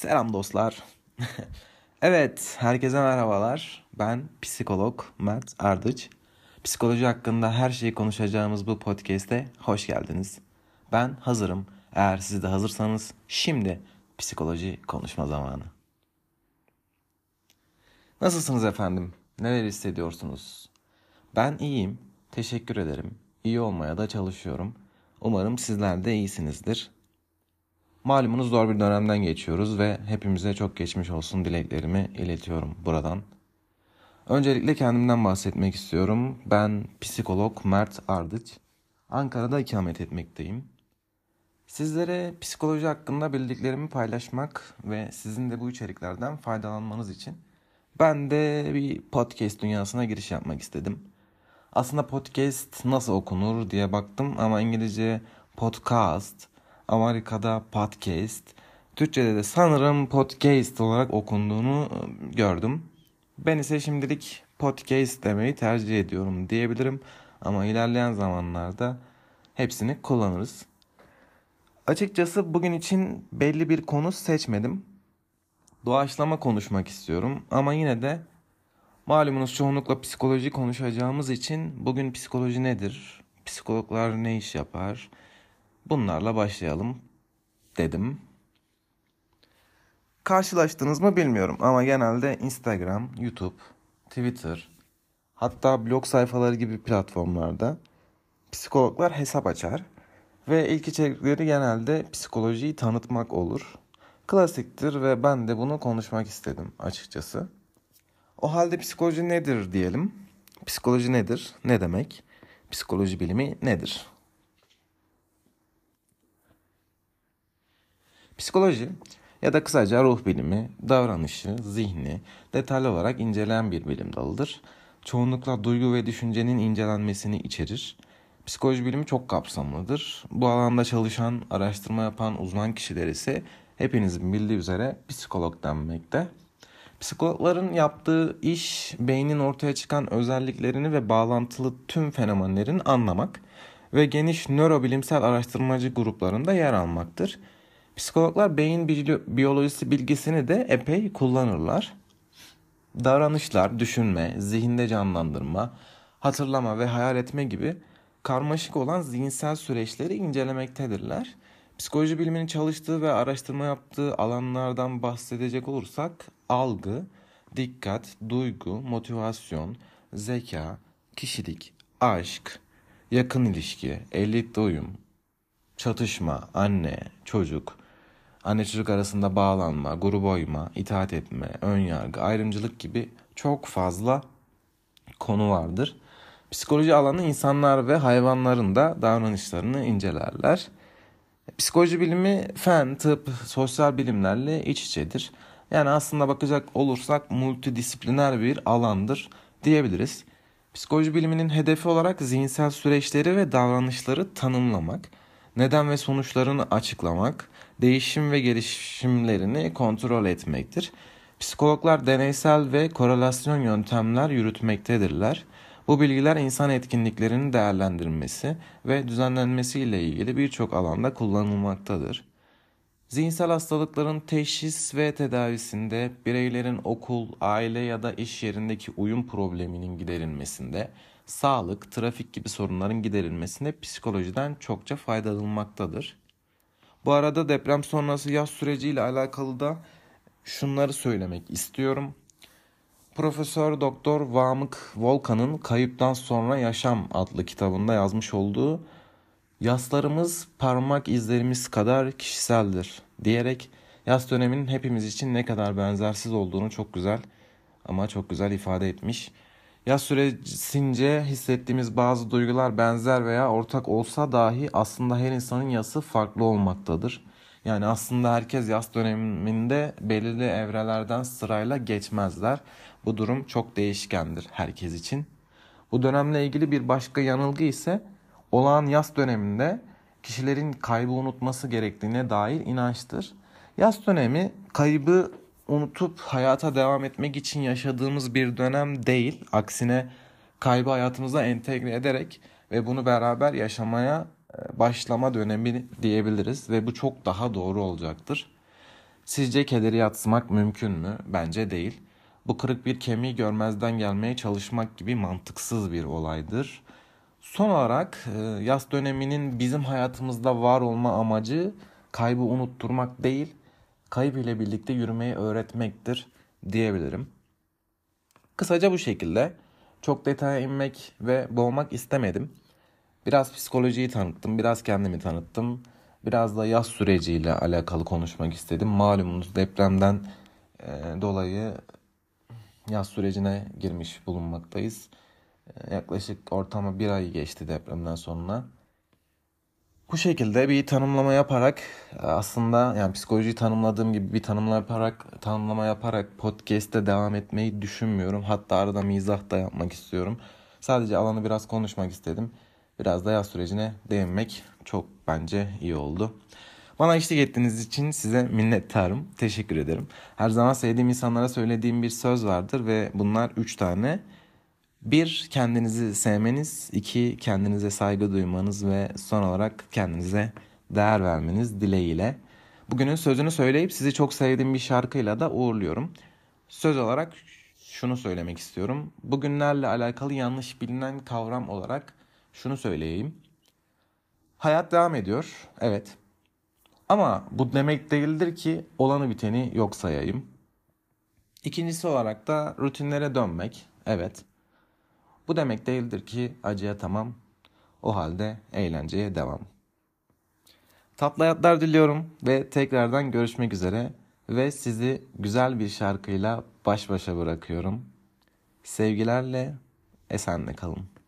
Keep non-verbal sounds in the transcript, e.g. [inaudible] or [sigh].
Selam dostlar. [laughs] evet, herkese merhabalar. Ben psikolog Mert Ardıç. Psikoloji hakkında her şeyi konuşacağımız bu podcast'e hoş geldiniz. Ben hazırım. Eğer siz de hazırsanız şimdi psikoloji konuşma zamanı. Nasılsınız efendim? Neler hissediyorsunuz? Ben iyiyim. Teşekkür ederim. İyi olmaya da çalışıyorum. Umarım sizler de iyisinizdir. Malumunuz zor bir dönemden geçiyoruz ve hepimize çok geçmiş olsun dileklerimi iletiyorum buradan. Öncelikle kendimden bahsetmek istiyorum. Ben psikolog Mert Ardıç. Ankara'da ikamet etmekteyim. Sizlere psikoloji hakkında bildiklerimi paylaşmak ve sizin de bu içeriklerden faydalanmanız için ben de bir podcast dünyasına giriş yapmak istedim. Aslında podcast nasıl okunur diye baktım ama İngilizce podcast Amerika'da podcast, Türkçe'de de sanırım podcast olarak okunduğunu ıı, gördüm. Ben ise şimdilik podcast demeyi tercih ediyorum diyebilirim ama ilerleyen zamanlarda hepsini kullanırız. Açıkçası bugün için belli bir konu seçmedim. Doğaçlama konuşmak istiyorum ama yine de malumunuz çoğunlukla psikoloji konuşacağımız için bugün psikoloji nedir? Psikologlar ne iş yapar? Bunlarla başlayalım dedim. Karşılaştınız mı bilmiyorum ama genelde Instagram, YouTube, Twitter, hatta blog sayfaları gibi platformlarda psikologlar hesap açar ve ilk içerikleri genelde psikolojiyi tanıtmak olur. Klasiktir ve ben de bunu konuşmak istedim açıkçası. O halde psikoloji nedir diyelim. Psikoloji nedir? Ne demek? Psikoloji bilimi nedir? Psikoloji ya da kısaca ruh bilimi, davranışı, zihni detaylı olarak inceleyen bir bilim dalıdır. Çoğunlukla duygu ve düşüncenin incelenmesini içerir. Psikoloji bilimi çok kapsamlıdır. Bu alanda çalışan, araştırma yapan uzman kişiler ise hepinizin bildiği üzere psikolog denmekte. Psikologların yaptığı iş beynin ortaya çıkan özelliklerini ve bağlantılı tüm fenomenlerin anlamak ve geniş nörobilimsel araştırmacı gruplarında yer almaktır. Psikologlar beyin biyolojisi bilgisini de epey kullanırlar. Davranışlar, düşünme, zihinde canlandırma, hatırlama ve hayal etme gibi karmaşık olan zihinsel süreçleri incelemektedirler. Psikoloji biliminin çalıştığı ve araştırma yaptığı alanlardan bahsedecek olursak algı, dikkat, duygu, motivasyon, zeka, kişilik, aşk, yakın ilişki, elit uyum, çatışma, anne, çocuk, anne çocuk arasında bağlanma, gruba uyma, itaat etme, ön yargı, ayrımcılık gibi çok fazla konu vardır. Psikoloji alanı insanlar ve hayvanların da davranışlarını incelerler. Psikoloji bilimi fen, tıp, sosyal bilimlerle iç içedir. Yani aslında bakacak olursak multidisipliner bir alandır diyebiliriz. Psikoloji biliminin hedefi olarak zihinsel süreçleri ve davranışları tanımlamak, neden ve sonuçlarını açıklamak, değişim ve gelişimlerini kontrol etmektir. Psikologlar deneysel ve korelasyon yöntemler yürütmektedirler. Bu bilgiler insan etkinliklerinin değerlendirilmesi ve düzenlenmesi ile ilgili birçok alanda kullanılmaktadır. Zihinsel hastalıkların teşhis ve tedavisinde, bireylerin okul, aile ya da iş yerindeki uyum probleminin giderilmesinde, sağlık, trafik gibi sorunların giderilmesinde psikolojiden çokça faydalanılmaktadır. Bu arada deprem sonrası yaz süreciyle alakalı da şunları söylemek istiyorum. Profesör Doktor Vamık Volkan'ın Kayıptan Sonra Yaşam adlı kitabında yazmış olduğu Yaslarımız parmak izlerimiz kadar kişiseldir diyerek yaz döneminin hepimiz için ne kadar benzersiz olduğunu çok güzel ama çok güzel ifade etmiş. Yaz süresince hissettiğimiz bazı duygular benzer veya ortak olsa dahi aslında her insanın yası farklı olmaktadır. Yani aslında herkes yaz döneminde belirli evrelerden sırayla geçmezler. Bu durum çok değişkendir herkes için. Bu dönemle ilgili bir başka yanılgı ise olağan yaz döneminde kişilerin kaybı unutması gerektiğine dair inançtır. Yaz dönemi kaybı unutup hayata devam etmek için yaşadığımız bir dönem değil. Aksine kaybı hayatımıza entegre ederek ve bunu beraber yaşamaya e, başlama dönemi diyebiliriz ve bu çok daha doğru olacaktır. Sizce kederi yatsımak mümkün mü? Bence değil. Bu kırık bir kemiği görmezden gelmeye çalışmak gibi mantıksız bir olaydır. Son olarak e, yaz döneminin bizim hayatımızda var olma amacı kaybı unutturmak değil, kayıp ile birlikte yürümeyi öğretmektir diyebilirim. Kısaca bu şekilde çok detaya inmek ve boğmak istemedim. Biraz psikolojiyi tanıttım, biraz kendimi tanıttım. Biraz da yaz süreciyle alakalı konuşmak istedim. Malumunuz depremden e, dolayı yaz sürecine girmiş bulunmaktayız. Yaklaşık ortama bir ay geçti depremden sonra. Bu şekilde bir tanımlama yaparak aslında yani psikolojiyi tanımladığım gibi bir tanımlama yaparak tanımlama yaparak podcast'te devam etmeyi düşünmüyorum. Hatta arada mizah da yapmak istiyorum. Sadece alanı biraz konuşmak istedim. Biraz da yaz sürecine değinmek çok bence iyi oldu. Bana eşlik ettiğiniz için size minnettarım. Teşekkür ederim. Her zaman sevdiğim insanlara söylediğim bir söz vardır ve bunlar üç tane. Bir, kendinizi sevmeniz. iki kendinize saygı duymanız ve son olarak kendinize değer vermeniz dileğiyle. Bugünün sözünü söyleyip sizi çok sevdiğim bir şarkıyla da uğurluyorum. Söz olarak şunu söylemek istiyorum. Bugünlerle alakalı yanlış bilinen kavram olarak şunu söyleyeyim. Hayat devam ediyor. Evet. Ama bu demek değildir ki olanı biteni yok sayayım. İkincisi olarak da rutinlere dönmek. Evet. Bu demek değildir ki acıya tamam. O halde eğlenceye devam. Tatlı hayatlar diliyorum ve tekrardan görüşmek üzere ve sizi güzel bir şarkıyla baş başa bırakıyorum. Sevgilerle esenle kalın.